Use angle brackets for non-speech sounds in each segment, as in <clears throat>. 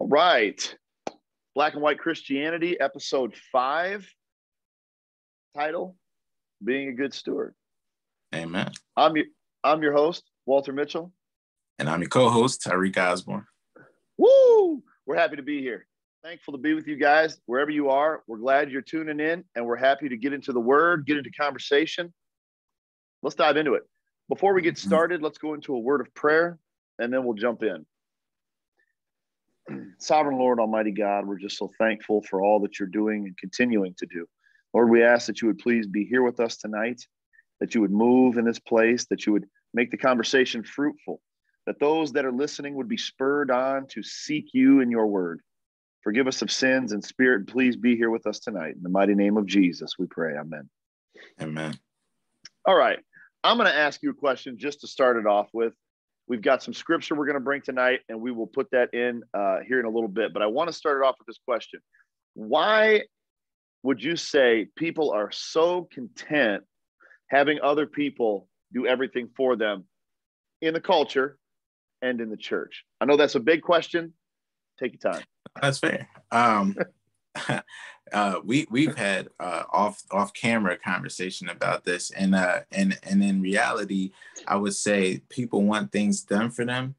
All right. Black and White Christianity, episode five. Title Being a Good Steward. Amen. I'm your, I'm your host, Walter Mitchell. And I'm your co host, Tyreek Osborne. Woo! We're happy to be here. Thankful to be with you guys wherever you are. We're glad you're tuning in and we're happy to get into the word, get into conversation. Let's dive into it. Before we get Mm-hmm. started, let's go into a word of prayer and then we'll jump in. Sovereign Lord, Almighty God, we're just so thankful for all that you're doing and continuing to do. Lord, we ask that you would please be here with us tonight, that you would move in this place, that you would make the conversation fruitful, that those that are listening would be spurred on to seek you in your word. Forgive us of sins and spirit. Please be here with us tonight. In the mighty name of Jesus, we pray. Amen. Amen. All right. I'm going to ask you a question just to start it off with. We've got some scripture we're going to bring tonight, and we will put that in uh, here in a little bit. But I want to start it off with this question Why would you say people are so content having other people do everything for them in the culture and in the church? I know that's a big question. Take your time. That's fair. Um, <laughs> uh, we we've had uh, off off camera conversation about this, and uh, and and in reality, I would say people want things done for them.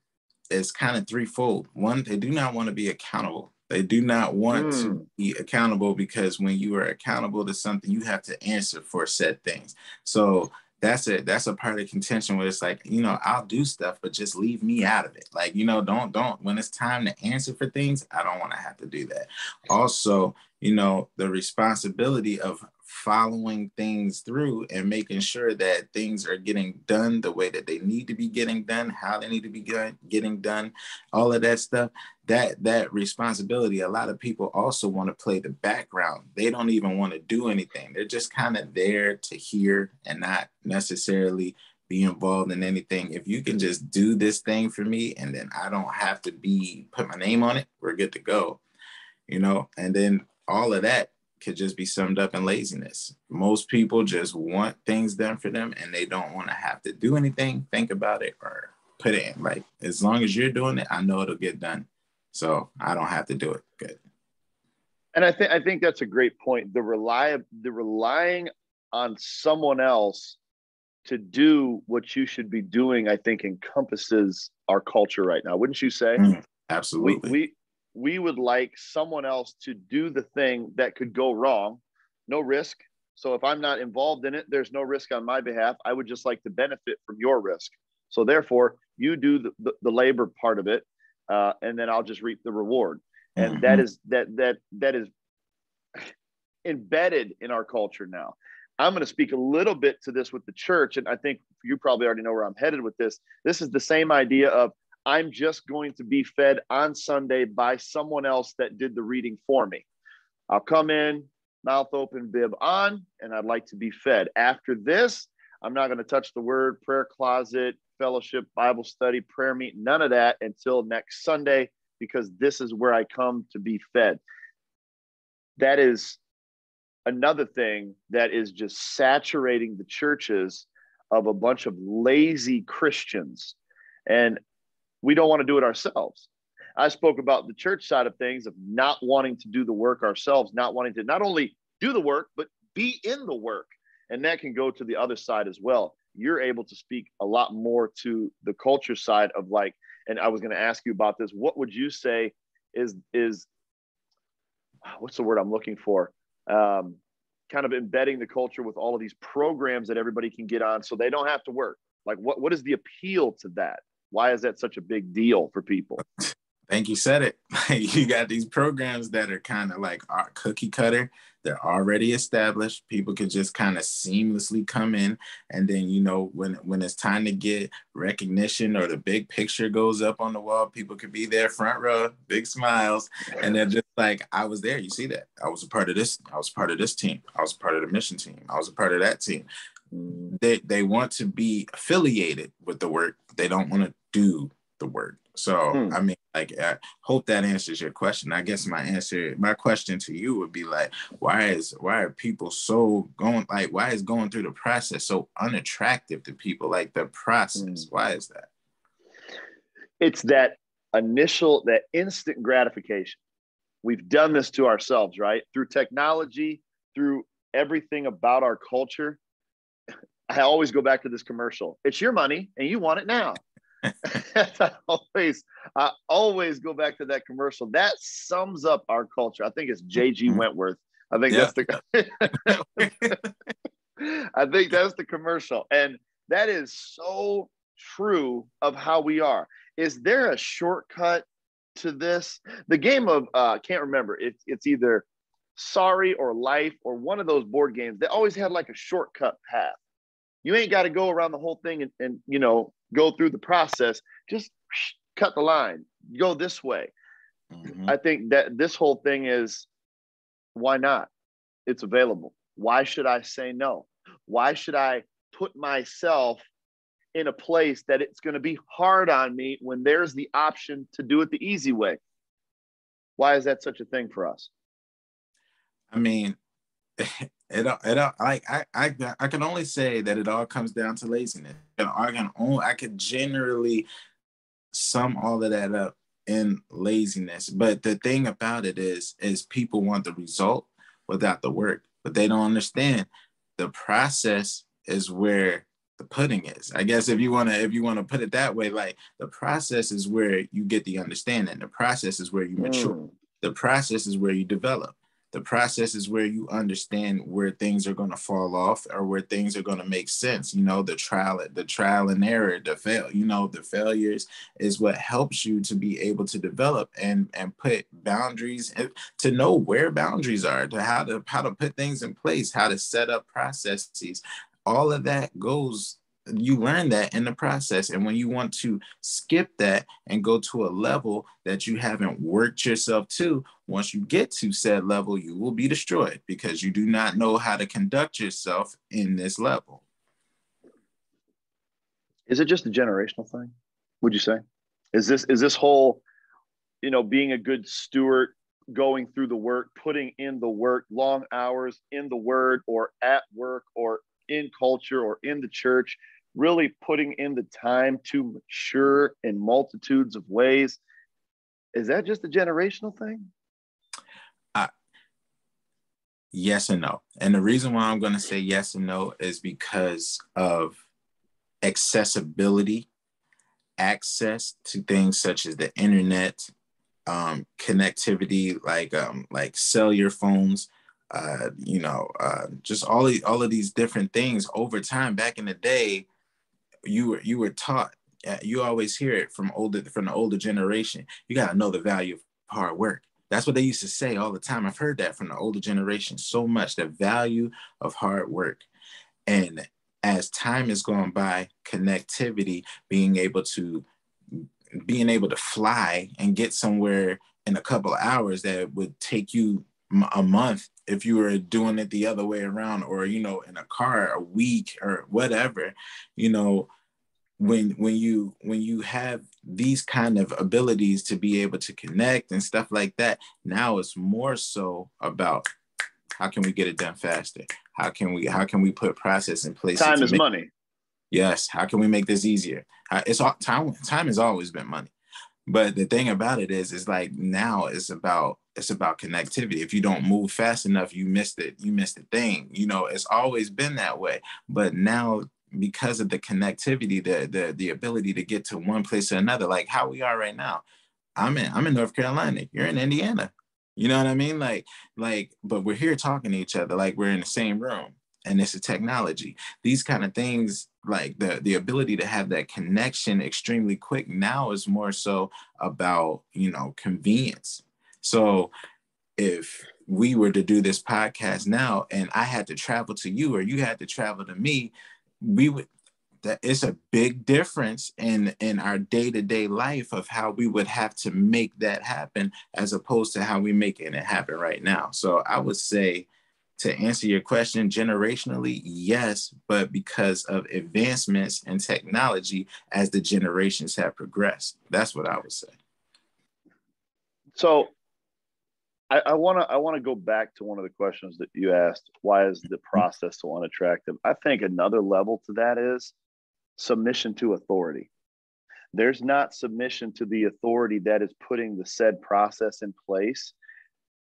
It's kind of threefold. One, they do not want to be accountable. They do not want to Mm. be accountable because when you are accountable to something, you have to answer for said things. So that's it. that's a part of contention where it's like you know I'll do stuff, but just leave me out of it. Like you know, don't don't when it's time to answer for things, I don't want to have to do that. Also, you know, the responsibility of following things through and making sure that things are getting done the way that they need to be getting done, how they need to be get- getting done, all of that stuff. That that responsibility, a lot of people also want to play the background. They don't even want to do anything. They're just kind of there to hear and not necessarily be involved in anything. If you can just do this thing for me and then I don't have to be put my name on it, we're good to go. You know, and then all of that could just be summed up in laziness. Most people just want things done for them and they don't want to have to do anything, think about it, or put it in. Like, as long as you're doing it, I know it'll get done. So I don't have to do it. Good. And I think I think that's a great point. The rely the relying on someone else to do what you should be doing, I think encompasses our culture right now. Wouldn't you say? Mm, Absolutely. we we would like someone else to do the thing that could go wrong, no risk. So if I'm not involved in it, there's no risk on my behalf. I would just like to benefit from your risk. So therefore, you do the, the, the labor part of it, uh, and then I'll just reap the reward and that Mhm. is that that that is embedded in our culture now i'm going to speak a little bit to this with the church and i think you probably already know where i'm headed with this this is the same idea of i'm just going to be fed on sunday by someone else that did the reading for me i'll come in mouth open bib on and i'd like to be fed after this i'm not going to touch the word prayer closet fellowship bible study prayer meet, none of that until next sunday because this is where I come to be fed. That is another thing that is just saturating the churches of a bunch of lazy Christians. And we don't want to do it ourselves. I spoke about the church side of things of not wanting to do the work ourselves, not wanting to not only do the work, but be in the work. And that can go to the other side as well. You're able to speak a lot more to the culture side of like, and I was going to ask you about this. What would you say is is what's the word I'm looking for? Um, kind of embedding the culture with all of these programs that everybody can get on, so they don't have to work. Like, what what is the appeal to that? Why is that such a big deal for people? <laughs> think you said it. <laughs> you got these programs that are kind of like our cookie cutter. They're already established. People can just kind of seamlessly come in, and then you know when when it's time to get recognition or the big picture goes up on the wall, people could be there front row, big smiles, and they're just like, "I was there. You see that? I was a part of this. I was part of this team. I was part of the mission team. I was a part of that team." They they want to be affiliated with the work. They don't want to do the work. So Hmm. I mean, like, I hope that answers your question. I guess my answer, my question to you would be like, why is why are people so going like why is going through the process so unattractive to people? Like the process, Hmm. why is that? it's that initial, that instant gratification. We've done this to ourselves, right? Through technology, through everything about our culture. I always go back to this commercial. It's your money and you want it now. <laughs> <laughs> I always, I always go back to that commercial. That sums up our culture. I think it's JG mm-hmm. Wentworth. I think yeah. that's the <laughs> I think that's the commercial. And that is so true of how we are. Is there a shortcut to this? The game of uh can't remember. It's it's either sorry or life or one of those board games. They always had like a shortcut path. You ain't got to go around the whole thing and, and you know go through the process. Just cut the line. Go this way. Mm-hmm. I think that this whole thing is why not? It's available. Why should I say no? Why should I put myself in a place that it's going to be hard on me when there's the option to do it the easy way? Why is that such a thing for us? I mean, <laughs> it, it, like I, I I can only say that it all comes down to laziness. And I can only I could generally sum all of that up in laziness. But the thing about it is, is people want the result without the work, but they don't understand the process is where the pudding is. I guess if you want to if you want to put it that way, like the process is where you get the understanding. The process is where you mature. Mm. The process is where you develop the process is where you understand where things are going to fall off or where things are going to make sense you know the trial the trial and error the fail you know the failures is what helps you to be able to develop and and put boundaries and to know where boundaries are to how to how to put things in place how to set up processes. All of that goes you learn that in the process. And when you want to skip that and go to a level that you haven't worked yourself to, once you get to said level, you will be destroyed because you do not know how to conduct yourself in this level. Is it just a generational thing? Would you say? Is this is this whole, you know, being a good steward, going through the work, putting in the work, long hours in the word or at work or in culture or in the church, really putting in the time to mature in multitudes of ways. Is that just a generational thing? Uh, yes and no. And the reason why I'm going to say yes and no is because of accessibility, access to things such as the internet, um, connectivity, like um, like cellular phones, uh, you know, uh, just all all of these different things over time. Back in the day, you were you were taught. Uh, you always hear it from older from the older generation. You got to know the value of hard work. That's what they used to say all the time. I've heard that from the older generation so much. The value of hard work, and as time has gone by, connectivity, being able to being able to fly and get somewhere in a couple of hours that would take you a month if you were doing it the other way around or you know in a car a week or whatever you know when when you when you have these kind of abilities to be able to connect and stuff like that now it's more so about how can we get it done faster? How can we how can we put process in place time is make, money. Yes. How can we make this easier? It's all time time has always been money. But the thing about it is is like now it's about it's about connectivity. If you don't move fast enough, you missed it. You missed the thing. You know, it's always been that way. But now because of the connectivity, the the the ability to get to one place to another, like how we are right now. I'm in I'm in North Carolina. You're in Indiana. You know what I mean? Like, like, but we're here talking to each other, like we're in the same room. And it's a technology. These kind of things, like the the ability to have that connection extremely quick now is more so about, you know, convenience so if we were to do this podcast now and I had to travel to you or you had to travel to me, we would that it's a big difference in in our day-to-day life of how we would have to make that happen as opposed to how we making it happen right now. So I would say to answer your question generationally, yes, but because of advancements in technology as the generations have progressed. That's what I would say. So I want to I want to go back to one of the questions that you asked. Why is the mm-hmm. process so unattractive? I think another level to that is submission to authority. there's not submission to the authority that is putting the said process in place.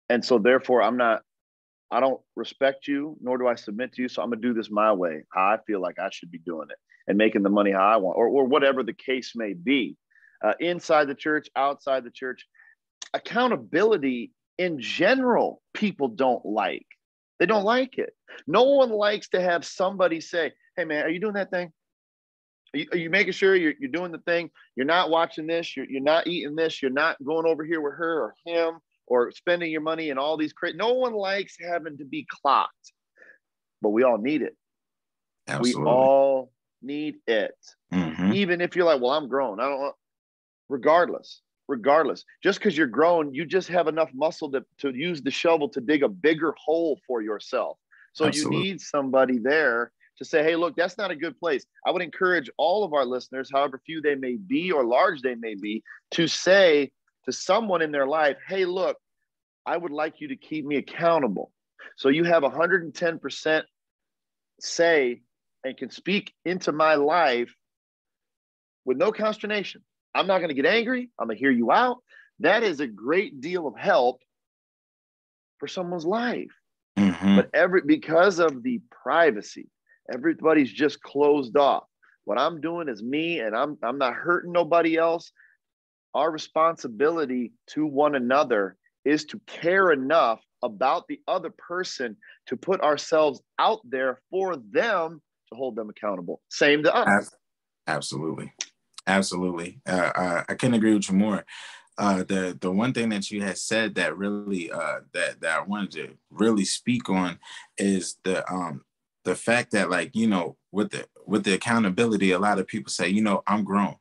And so, therefore, I'm not, I don't respect you, nor do I submit to you. So I'm going to do this my way, how I feel like I should be doing it and making the money how I want, or, or whatever the case may be. Uh, inside the church, outside the church, accountability in general, people don't like. They don't like it. No one likes to have somebody say, Hey, man, are you doing that thing? Are you, are you making sure you're, you're doing the thing? You're not watching this. You're, you're not eating this. You're not going over here with her or him or spending your money and all these crazy. No one likes having to be clocked, but we all need it. Absolutely. We all need it. Mm-hmm. Even if you're like, well, I'm grown. I don't want, regardless, regardless. Just because you're grown, you just have enough muscle to, to use the shovel to dig a bigger hole for yourself. So Absolutely. you need somebody there to say, hey, look, that's not a good place. I would encourage all of our listeners, however few they may be or large they may be, to say to someone in their life, hey, look, I would like you to keep me accountable. So you have 110% say and can speak into my life with no consternation. I'm not going to get angry. I'm going to hear you out. That is a great deal of help for someone's life. Mm-hmm. But every because of the privacy, everybody's just closed off. What I'm doing is me and I'm I'm not hurting nobody else. Our responsibility to one another is to care enough about the other person to put ourselves out there for them to hold them accountable. Same to us. Absolutely. Absolutely. Uh, I, I couldn't agree with you more. Uh, the the one thing that you had said that really uh, that that I wanted to really speak on is the um the fact that like you know with the with the accountability, a lot of people say you know I'm grown,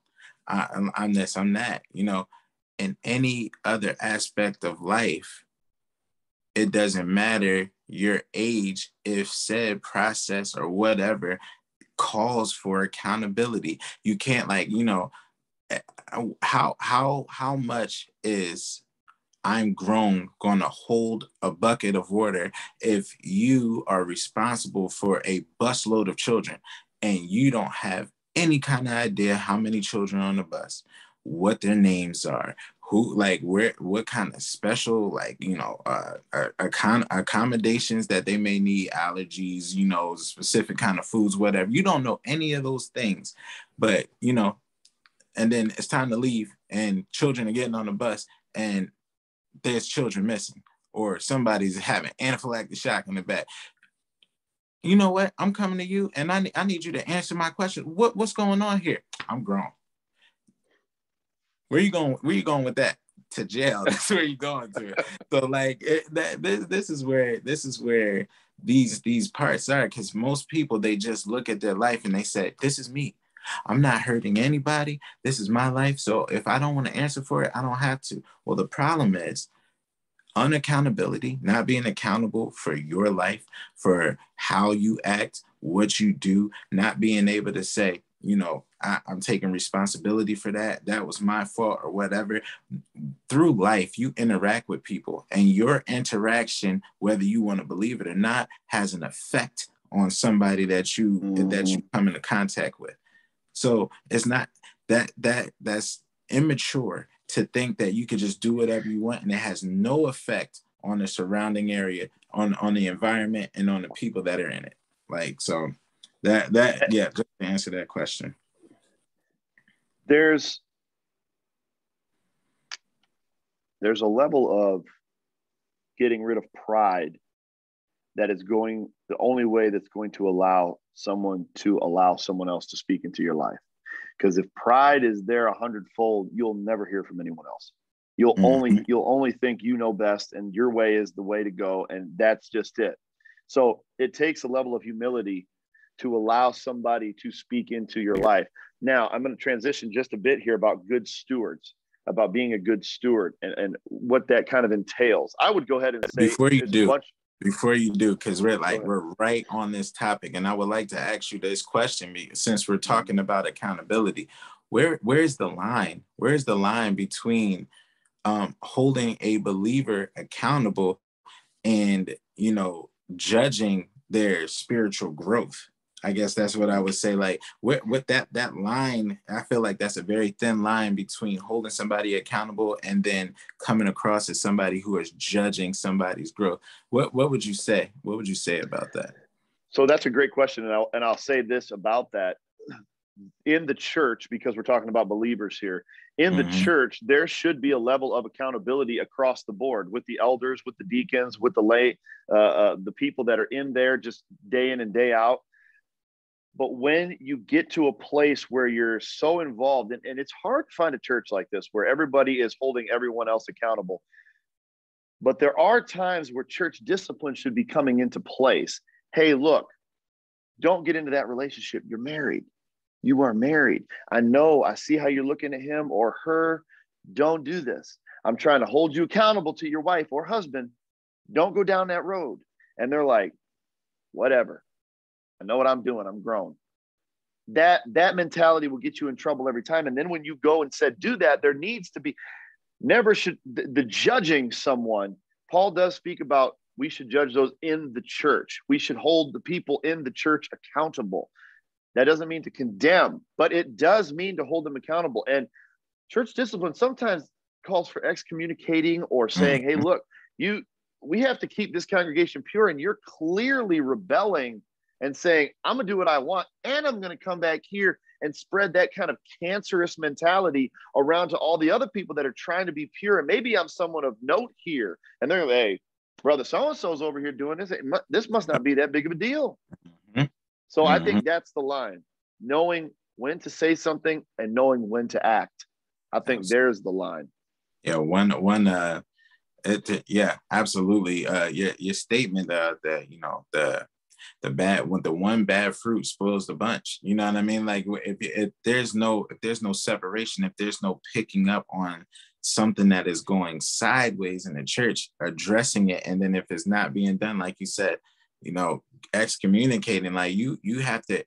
I, I'm, I'm this, I'm that. You know, in any other aspect of life, it doesn't matter your age if said process or whatever calls for accountability. You can't like, you know, eh, how how how much is I'm grown going to hold a bucket of water if you are responsible for a busload of children and you don't have any kind of idea how many children on the bus, what their names are, who like where what kind of special like you know uh, uh accom- accommodations that they may need allergies you know specific kind of foods whatever. You don't know any of those things but you know and then it's time to leave and children are getting on the bus and there's children missing or somebody's having anaphylactic shock in the back. You know what? I'm coming to you and i, I need you to answer my question. What, what's going on here? I'm grown where you going? Where you going with that? To jail. <laughs> That's where you going to. so like it, that. This this is where this is where these these parts are because most people they just look at their life and they say, "This is me." I'm not hurting anybody. This is my life. So if I don't want to answer for it, I don't have to. Well, the problem is unaccountability, not being accountable for your life, for how you act, what you do, not being able to say, you know, I, am taking responsibility for that. That was my fault or whatever. Through life, you interact with people, and your interaction, whether you want to believe it or not, has an effect on somebody that you mm-hmm. that you come into contact with. So it's not that that that's immature to think that you could just do whatever you want and it has no effect on the surrounding area, on on the environment, and on the people that are in it. Like so that that yeah, just to answer that question. There's there's a level of getting rid of pride that is going the only way that's going to allow someone to allow someone else to speak into your life because if pride is there a hundredfold you'll never hear from anyone else you'll mm-hmm. only you'll only think you know best and your way is the way to go and that's just it so it takes a level of humility to allow somebody to speak into your life. Now, I'm going to transition just a bit here about good stewards, about being a good steward and, and what that kind of entails. I would go ahead and say before you do, bunch- before you do, because we're like we're right on this topic, and I would like to ask you this question since we're talking about accountability. Where where's the line? Where's the line between um, holding a believer accountable and you know judging their spiritual growth? I guess that's what I would say. Like with, with that that line, I feel like that's a very thin line between holding somebody accountable and then coming across as somebody who is judging somebody's growth. What what would you say? What would you say about that? So that's a great question, and I'll and I'll say this about that. In the church, because we're talking about believers here, in mm-hmm. the church, there should be a level of accountability across the board with the elders, with the deacons, with the lay, uh, uh, the people that are in there just day in and day out but when you get to a place where you're so involved, and, and it's hard to find a church like this where everybody is holding everyone else accountable. But there are times where church discipline should be coming into place. Hey, look, don't get into that relationship. You're married. You are married. I know, I see how you're looking at him or her. Don't do this. I'm trying to hold you accountable to your wife or husband. Don't go down that road. And they're like, whatever. I know what I'm doing. I'm grown. That that mentality will get you in trouble every time. And then when you go and said do that, there needs to be never should the, the judging someone. Paul does speak about we should judge those in the church. We should hold the people in the church accountable. That doesn't mean to condemn, but it does mean to hold them accountable. And church discipline sometimes calls for excommunicating or saying, "Hey, mm-hmm. look, you we have to keep this congregation pure and you're clearly rebelling and saying, I'm going to do what I want, and I'm going to come back here and spread that kind of cancerous mentality around to all the other people that are trying to be pure. And maybe I'm someone of note here, and they're like, hey, brother so and so's over here doing this. This must not be that big of a deal. Mm-hmm. So mm-hmm. I think mm-hmm. that's the line knowing when to say something and knowing when to act. I think there's the line. Yeah, one, one, uh, it, yeah, absolutely. Uh, your your statement uh, that you know the the bad when the one bad fruit spoils the bunch. You know what i mean? Like if, if there's no if there's no separation if there's no picking up on something that is going sideways in the church addressing it and then if it's not being done like you said you know excommunicating like you you have to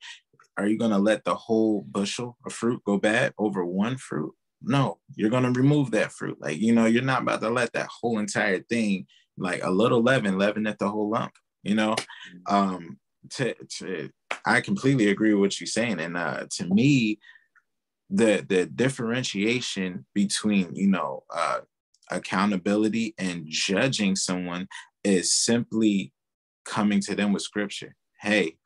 are you going to let the whole bushel of fruit go bad over one fruit? No you're going to remove that fruit. Like you know you're not about to let that whole entire thing like a little leaven leaven at the whole lump you know um to, to I completely agree with what you're saying. And uh, to me, the the differentiation between you know uh, accountability and judging someone is simply coming to them with scripture. Hey,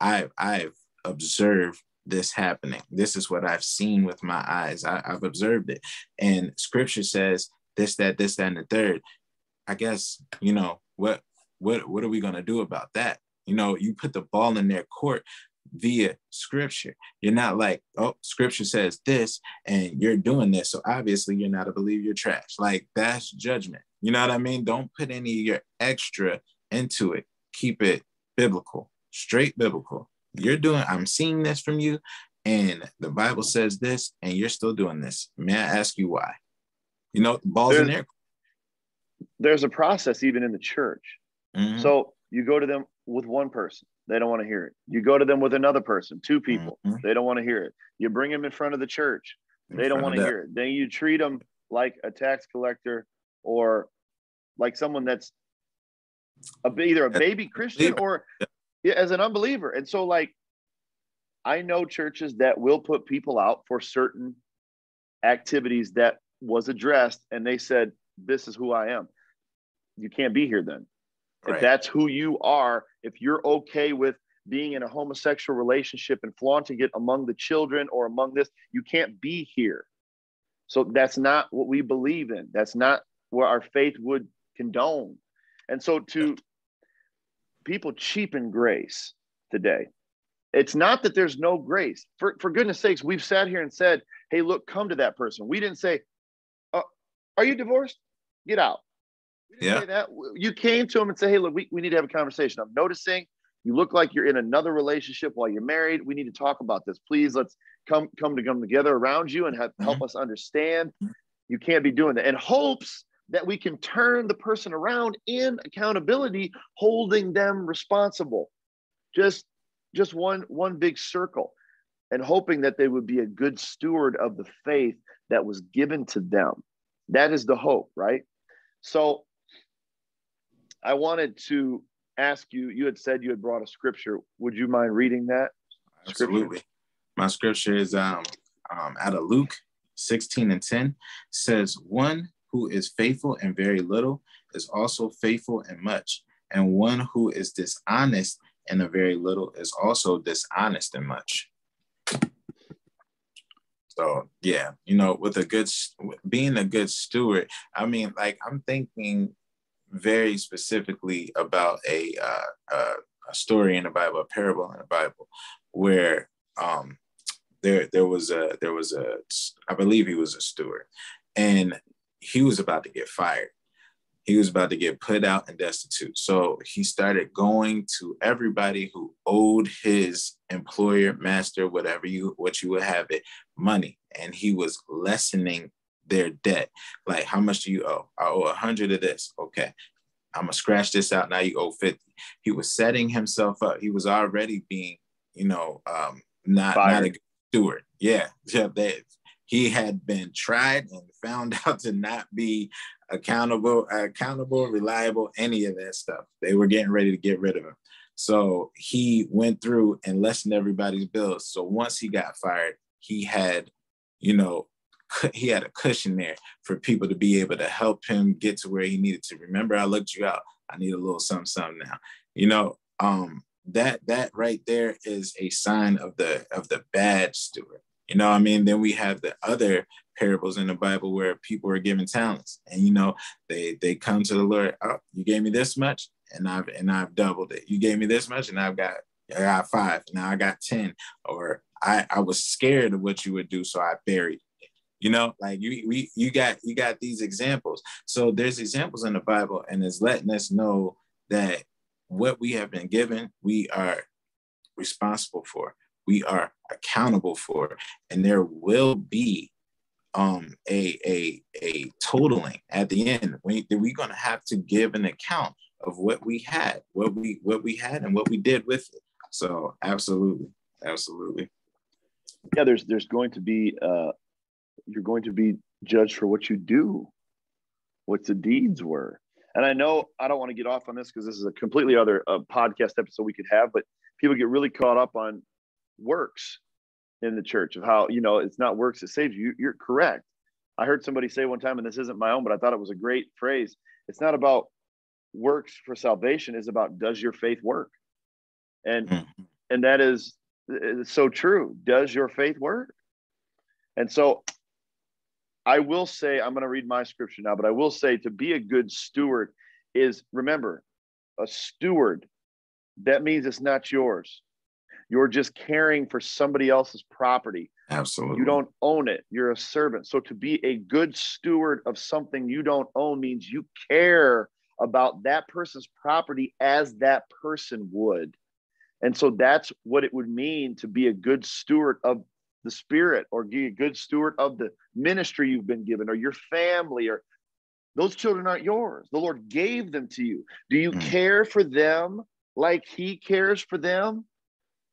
I've I've observed this happening. This is what I've seen with my eyes. I, I've observed it, and scripture says this, that, this, that, and the third. I guess you know what what what are we gonna do about that? You know, you put the ball in their court via scripture. You're not like, oh, scripture says this and you're doing this. So obviously you're not a believer, you're trash. Like that's judgment. You know what I mean? Don't put any of your extra into it. Keep it biblical, straight biblical. You're doing, I'm seeing this from you, and the Bible says this, and you're still doing this. May I ask you why? You know, balls there's, in there. There's a process even in the church. Mm-hmm. So you go to them with one person, they don't want to hear it. You go to them with another person, two people, mm-hmm. they don't want to hear it. You bring them in front of the church, in they don't want to hear it. Then you treat them like a tax collector or like someone that's a, either a baby Christian or yeah, as an unbeliever. And so, like, I know churches that will put people out for certain activities that was addressed, and they said, "This is who I am. You can't be here then." Right. If that's who you are, if you're okay with being in a homosexual relationship and flaunting it among the children or among this, you can't be here. So that's not what we believe in. That's not where our faith would condone. And so to people cheapen grace today. It's not that there's no grace. For, for goodness sakes, we've sat here and said, hey, look, come to that person. We didn't say, uh, are you divorced? Get out yeah. that. You came to him and said, hey, look, we, we need to have a conversation. I'm noticing you look like you're in another relationship while you're married. We need to talk about this. Please let's come come to come together around you and have, mm-hmm. help us understand. Mm-hmm. You can't be doing that. And hopes that we can turn the person around in accountability, holding them responsible. Just just one one big circle and hoping that they would be a good steward of the faith that was given to them. That is the hope, right? So I wanted to ask you, you had said you had brought a scripture. Would you mind reading that? Absolutely. Scripture? My scripture is um, um, out of Luke 16 and 10 says, One who is faithful in very little is also faithful in much. And one who is dishonest in a very little is also dishonest in much. So yeah, you know, with a good being a good steward, I mean, like I'm thinking very specifically about a uh, uh, a story in the Bible, a parable in the Bible, where um, there there was a there was a I believe he was a steward, and he was about to get fired. He was about to get put out and destitute. So he started going to everybody who owed his employer, master, whatever you what you would have it, money, and he was lessening their debt. Like, how much do you owe? I owe a hundred of this. Okay. I'm gonna scratch this out. Now you owe 50. He was setting himself up. He was already being, you know, um, not, not a good steward. Yeah. Yeah. They, he had been tried and found <laughs> out to not be accountable, accountable, reliable, any of that stuff. They were getting ready to get rid of him. So he went through and lessened everybody's bills. So once he got fired, he had, you know, he had a cushion there for people to be able to help him get to where he needed to. Remember, I looked you out. I need a little something, something now. You know, um, that that right there is a sign of the of the bad steward. You know, I mean, then we have the other parables in the Bible where people are given talents, and you know, they they come to the Lord. Oh, you gave me this much, and I've and I've doubled it. You gave me this much, and I've got I got five. Now I got ten. Or I I was scared of what you would do, so I buried. You know, like you we you got you got these examples. So there's examples in the Bible, and it's letting us know that what we have been given, we are responsible for we are accountable for, and there will be um, a, a, a totaling at the end. We, we're going to have to give an account of what we had, what we what we had, and what we did with it. So absolutely, absolutely. Yeah, there's there's going to be uh, you're going to be judged for what you do, what the deeds were. And I know I don't want to get off on this because this is a completely other uh, podcast episode we could have, but people get really caught up on works in the church of how you know it's not works that saves you. You're correct. I heard somebody say one time and this isn't my own but i thought it was a great phrase it's not about works for salvation it's about does your faith work? And mm-hmm. and that is so true. Does your faith work? And so i will say i'm going to read my scripture now but i will say to be a good steward is remember a steward that means it's not yours you're just caring for somebody else's property. Absolutely. You don't own it. You're a servant. So to be a good steward of something you don't own means you care about that person's property as that person would. And so that's what it would mean to be a good steward of the spirit or be a good steward of the ministry you've been given or your family or those children aren't yours. The Lord gave them to you. Do you mm. care for them like he cares for them?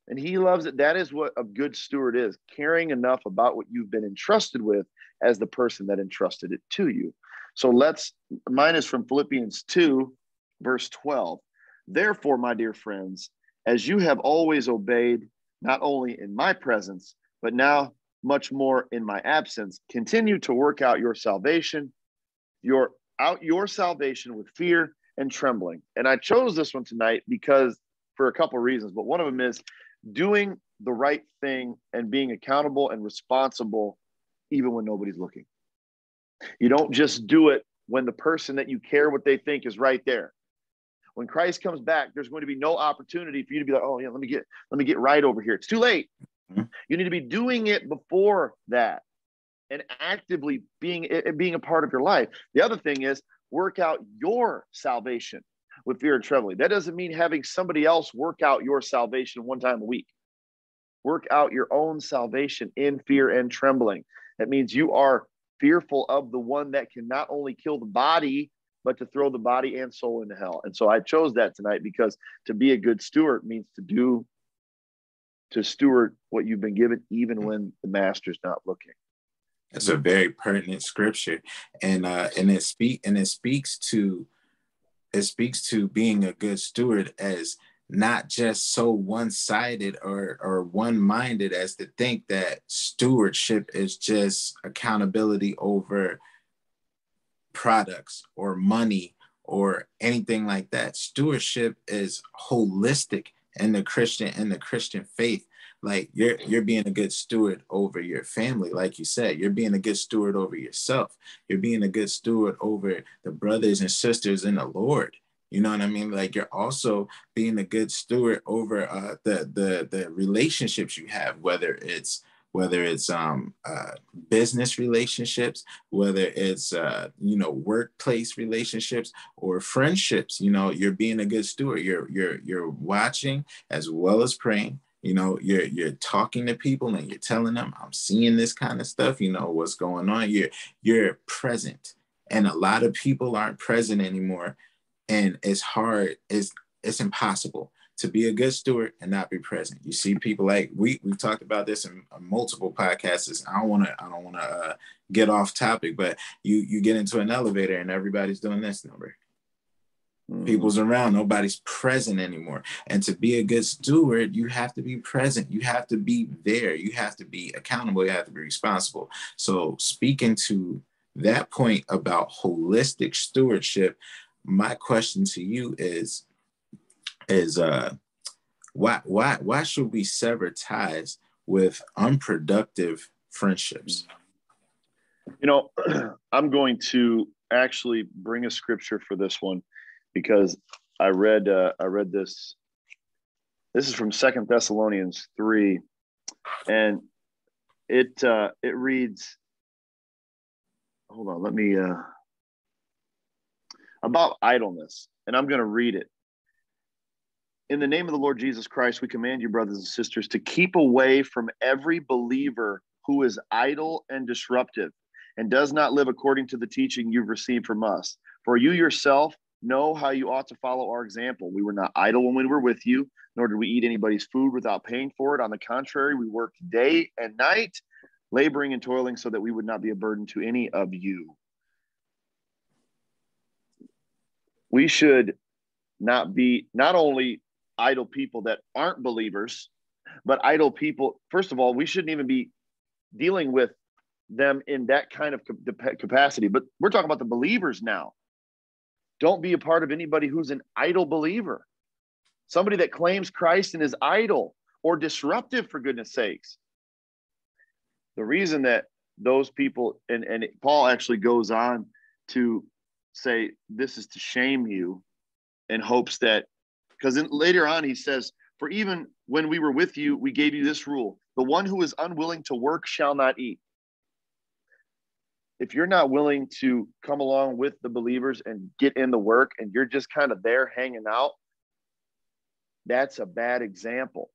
and he loves it. That is what a good steward is caring enough about what you've been entrusted with as the person that entrusted it to you. So let's, mine is from Philippians 2, verse 12. Therefore, my dear friends, as you have always obeyed, not only in my presence, but now much more in my absence, continue to work out your salvation, your out your salvation with fear and trembling. And I chose this one tonight because for a couple of reasons, but one of them is doing the right thing and being accountable and responsible even when nobody's looking. You don't just do it when the person that you care what they think is right there. When Christ comes back, there's going to be no opportunity for you to be like, "Oh yeah, let me get let me get right over here." It's too late. Mm-hmm. You need to be doing it before that and actively being being a part of your life. The other thing is work out your salvation with fear and trembling. That doesn't mean having somebody else work out your salvation one time a week. Work out your own salvation in fear and trembling. That means you are fearful of the one that can not only kill the body, but to throw the body and soul into hell. And so I chose that tonight because to be a good steward means to do, to steward what you've been given, even when the master's not looking. It's a very pertinent scripture, and uh, and it speak and it speaks to it speaks to being a good steward as not just so one-sided or or one-minded as to think that stewardship is just accountability over products or money or anything like that. Stewardship is holistic in the christian and the christian faith like you're you're being a good steward over your family like you said you're being a good steward over yourself. You're being a good steward over the brothers and sisters in the lord. You know what I mean? Like you're also being a good steward over uh, the the the relationships you have, whether it's whether it's um, uh, business relationships, whether it's uh, you know workplace relationships or friendships. You know, you're being a good steward. You're you're you're watching as well as praying. You know, you're you're talking to people and you're telling them, "I'm seeing this kind of stuff." You know what's going on. You're you're present, and a lot of people aren't present anymore and it's hard it's it's impossible to be a good steward and not be present. You see people like we we've talked about this in multiple podcasts i don't want to i don't want to uh, get off topic but you you get into an elevator and everybody's doing this number. Mm. people's around nobody's present anymore. And to be a good steward you have to be present. You have to be there. You have to be accountable. You have to be responsible. So speaking to that point about holistic stewardship my question to you is is uh why why why should we sever ties with unproductive friendships you know <clears throat> i'm going to actually bring a scripture for this one because i read uh, i read this this is from second thessalonians 3 and it uh it reads hold on let me uh about idleness, and I'm going to read it. In the name of the Lord Jesus Christ, we command you, brothers and sisters, to keep away from every believer who is idle and disruptive and does not live according to the teaching you've received from us. For you yourself know how you ought to follow our example. We were not idle when we were with you, nor did we eat anybody's food without paying for it. On the contrary, we worked day and night, laboring and toiling so that we would not be a burden to any of you. we should not be not only idle people that aren't believers, but idle people. First of all, we shouldn't even be dealing with them in that kind of capacity. But we're talking about the believers now. Don't be a part of anybody who's an idle believer, somebody that claims Christ and is idle or disruptive, for goodness sakes. The reason that those people, and, and Paul actually goes on to say this is to shame you in hopes that because later on he says for even when we were with you we gave you this rule the one who is unwilling to work shall not eat if you're not willing to come along with the believers and get in the work and you're just kind of there hanging out that's a bad example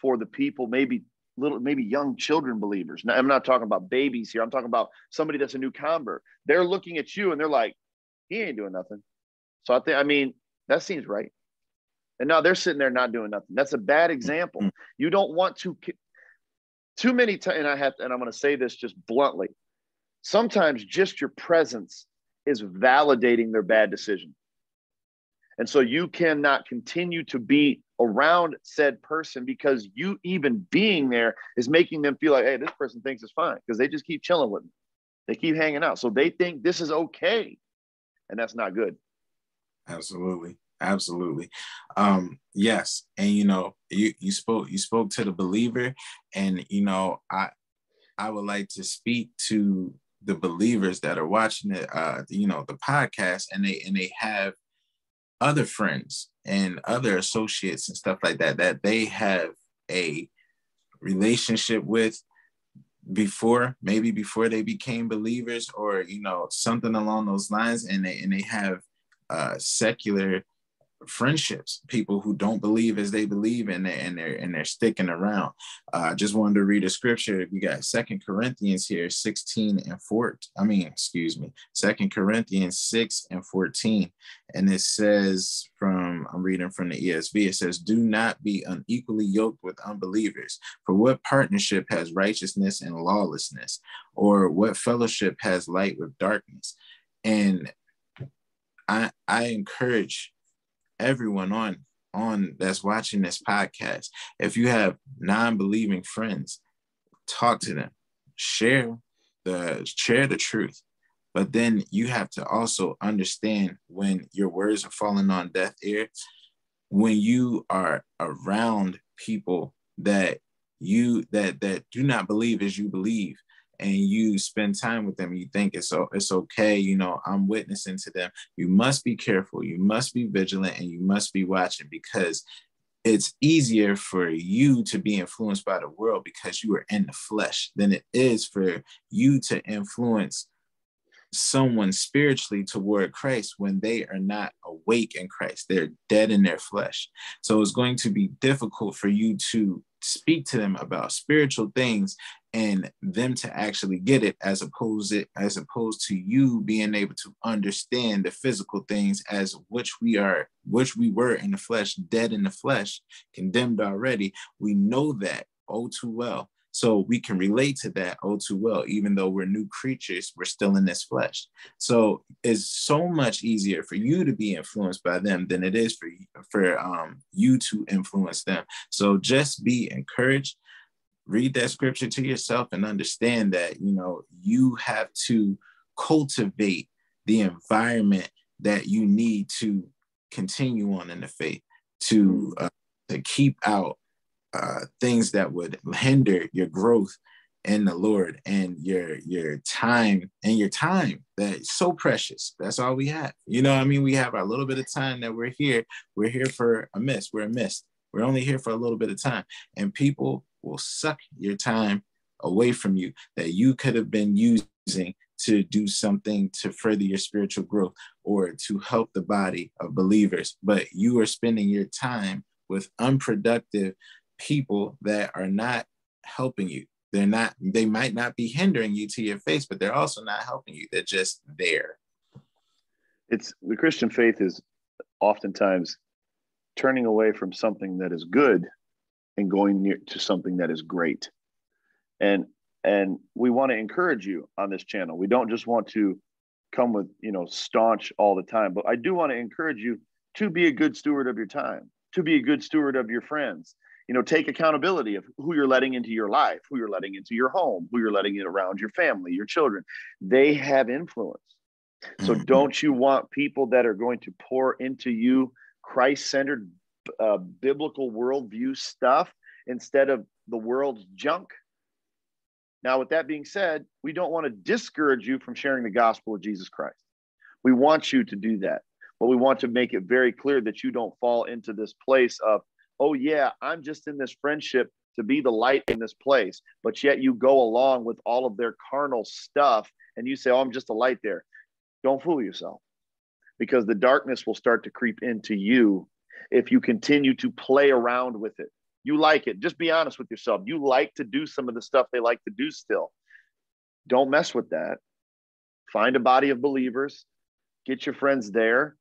for the people maybe little maybe young children believers now i'm not talking about babies here i'm talking about somebody that's a new convert they're looking at you and they're like he ain't doing nothing. So I think, I mean, that seems right. And now they're sitting there not doing nothing. That's a bad example. Mm-hmm. You don't want to, too many times, and I have, to, and I'm going to say this just bluntly. Sometimes just your presence is validating their bad decision. And so you cannot continue to be around said person because you even being there is making them feel like, hey, this person thinks it's fine because they just keep chilling with me. They keep hanging out. So they think this is okay and that's not good. Absolutely. Absolutely. Um, yes. And you know, you, you spoke you spoke to the believer, and you know, I I would like to speak to the believers that are watching it, uh, you know, the podcast, and they and they have other friends and other associates and stuff like that that they have a relationship with before maybe before they became believers or you know something along those lines and they and they have uh secular friendships, people who don't believe as they believe and they're, and they're, and they're sticking around. I uh, just wanted to read a scripture. We got Second Corinthians here, 16 and 14. I mean, excuse me, Second Corinthians 6 and 14. And it says from, I'm reading from the ESV, it says, do not be unequally yoked with unbelievers. For what partnership has righteousness and lawlessness? Or what fellowship has light with darkness? And I I encourage everyone on on that's watching this podcast. If you have non-believing friends, talk to them, share the share the truth. But then you have to also understand when your words are falling on deaf ear, when you are around people that you that that do not believe as you believe and you spend time with them you think it's it's okay you know i'm witnessing to them you must be careful you must be vigilant and you must be watching because it's easier for you to be influenced by the world because you are in the flesh than it is for you to influence someone spiritually toward Christ when they are not awake in Christ. They're dead in their flesh. So it's going to be difficult for you to speak to them about spiritual things and them to actually get it as opposed it as opposed to you being able to understand the physical things as which we are which we were in the flesh dead in the flesh condemned already. We know that oh too well. So we can relate to that oh too well even though we're new creatures we're still in this flesh. So it's so much easier for you to be influenced by them than it is for for um, you to influence them. So just be encouraged read that scripture to yourself and understand that you know you have to cultivate the environment that you need to continue on in the faith to uh, to keep out uh, things that would hinder your growth in the Lord and your your time and your time that's so precious. That's all we have. You know, I mean, we have our little bit of time that we're here. We're here for a miss. We're a miss. We're only here for a little bit of time, and people will suck your time away from you that you could have been using to do something to further your spiritual growth or to help the body of believers. But you are spending your time with unproductive people that are not helping you. They're not, they might not be hindering you to your face, but they're also not helping you. They're just there. It's the Christian faith is oftentimes turning away from something that is good and going near to something that is great. And and we want to encourage you on this channel. We don't just want to come with, you know, staunch all the time, but I do want to encourage you to be a good steward of your time, to be a good steward of your friends. You know, take accountability of who you're letting into your life, who you're letting into your home, who you're letting in around your family, your children. They have influence. So mm-hmm. don't you want people that are going to pour into you Christ-centered uh, biblical worldview stuff instead of the world's junk. Now, with that being said, we don't want to discourage you from sharing the gospel of Jesus Christ. We want you to do that, but we want to make it very clear that you don't fall into this place of, oh, yeah, I'm just in this friendship to be the light in this place, but yet you go along with all of their carnal stuff and you say, oh, I'm just a light there. Don't fool yourself because the darkness will start to creep into you if you continue to play around with it. You like it. Just be honest with yourself. You like to do some of the stuff they like to do still. Don't mess with that. Find a body of believers, get your friends there,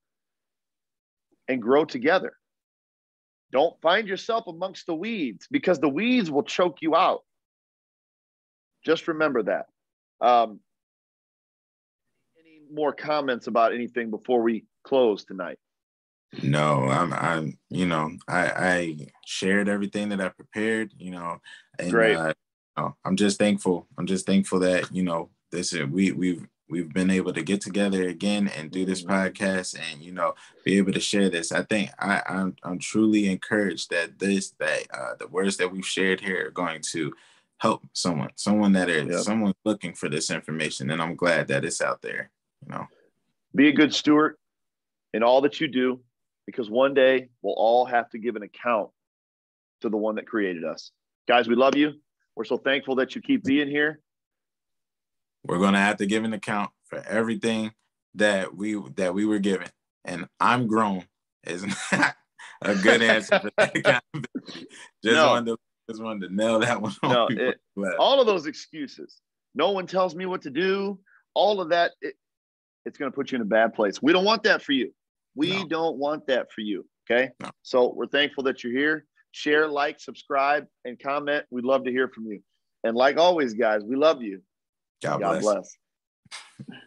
and grow together. Don't find yourself amongst the weeds because the weeds will choke you out. Just remember that. Um, any more comments about anything before we close tonight? No, I'm, I'm, you know, I, I shared everything that I prepared, you know, and Great. Uh, I'm just thankful. I'm just thankful that, you know, this is, we, we've, we've been able to get together again and do this mm-hmm. podcast and, you know, be able to share this. I think I, I'm, I'm truly encouraged that this, that uh, the words that we've shared here are going to help someone, someone that is, yep. someone looking for this information. And I'm glad that it's out there, you know. Be a good steward in all that you do because one day we'll all have to give an account to the one that created us. Guys, we love you. We're so thankful that you keep being here. We're going to have to give an account for everything that we that we were given. And I'm grown is <laughs> not a good answer for that. <laughs> Just no. wanted to just wanted to nail that one. No, it, <laughs> all of those excuses. No one tells me what to do. All of that, it, it's going to put you in a bad place. We don't want that for you. We no. don't want that for you. Okay. No. So we're thankful that you're here. Share, like, subscribe, and comment. We'd love to hear from you. And like always, guys, we love you. God, God bless. bless.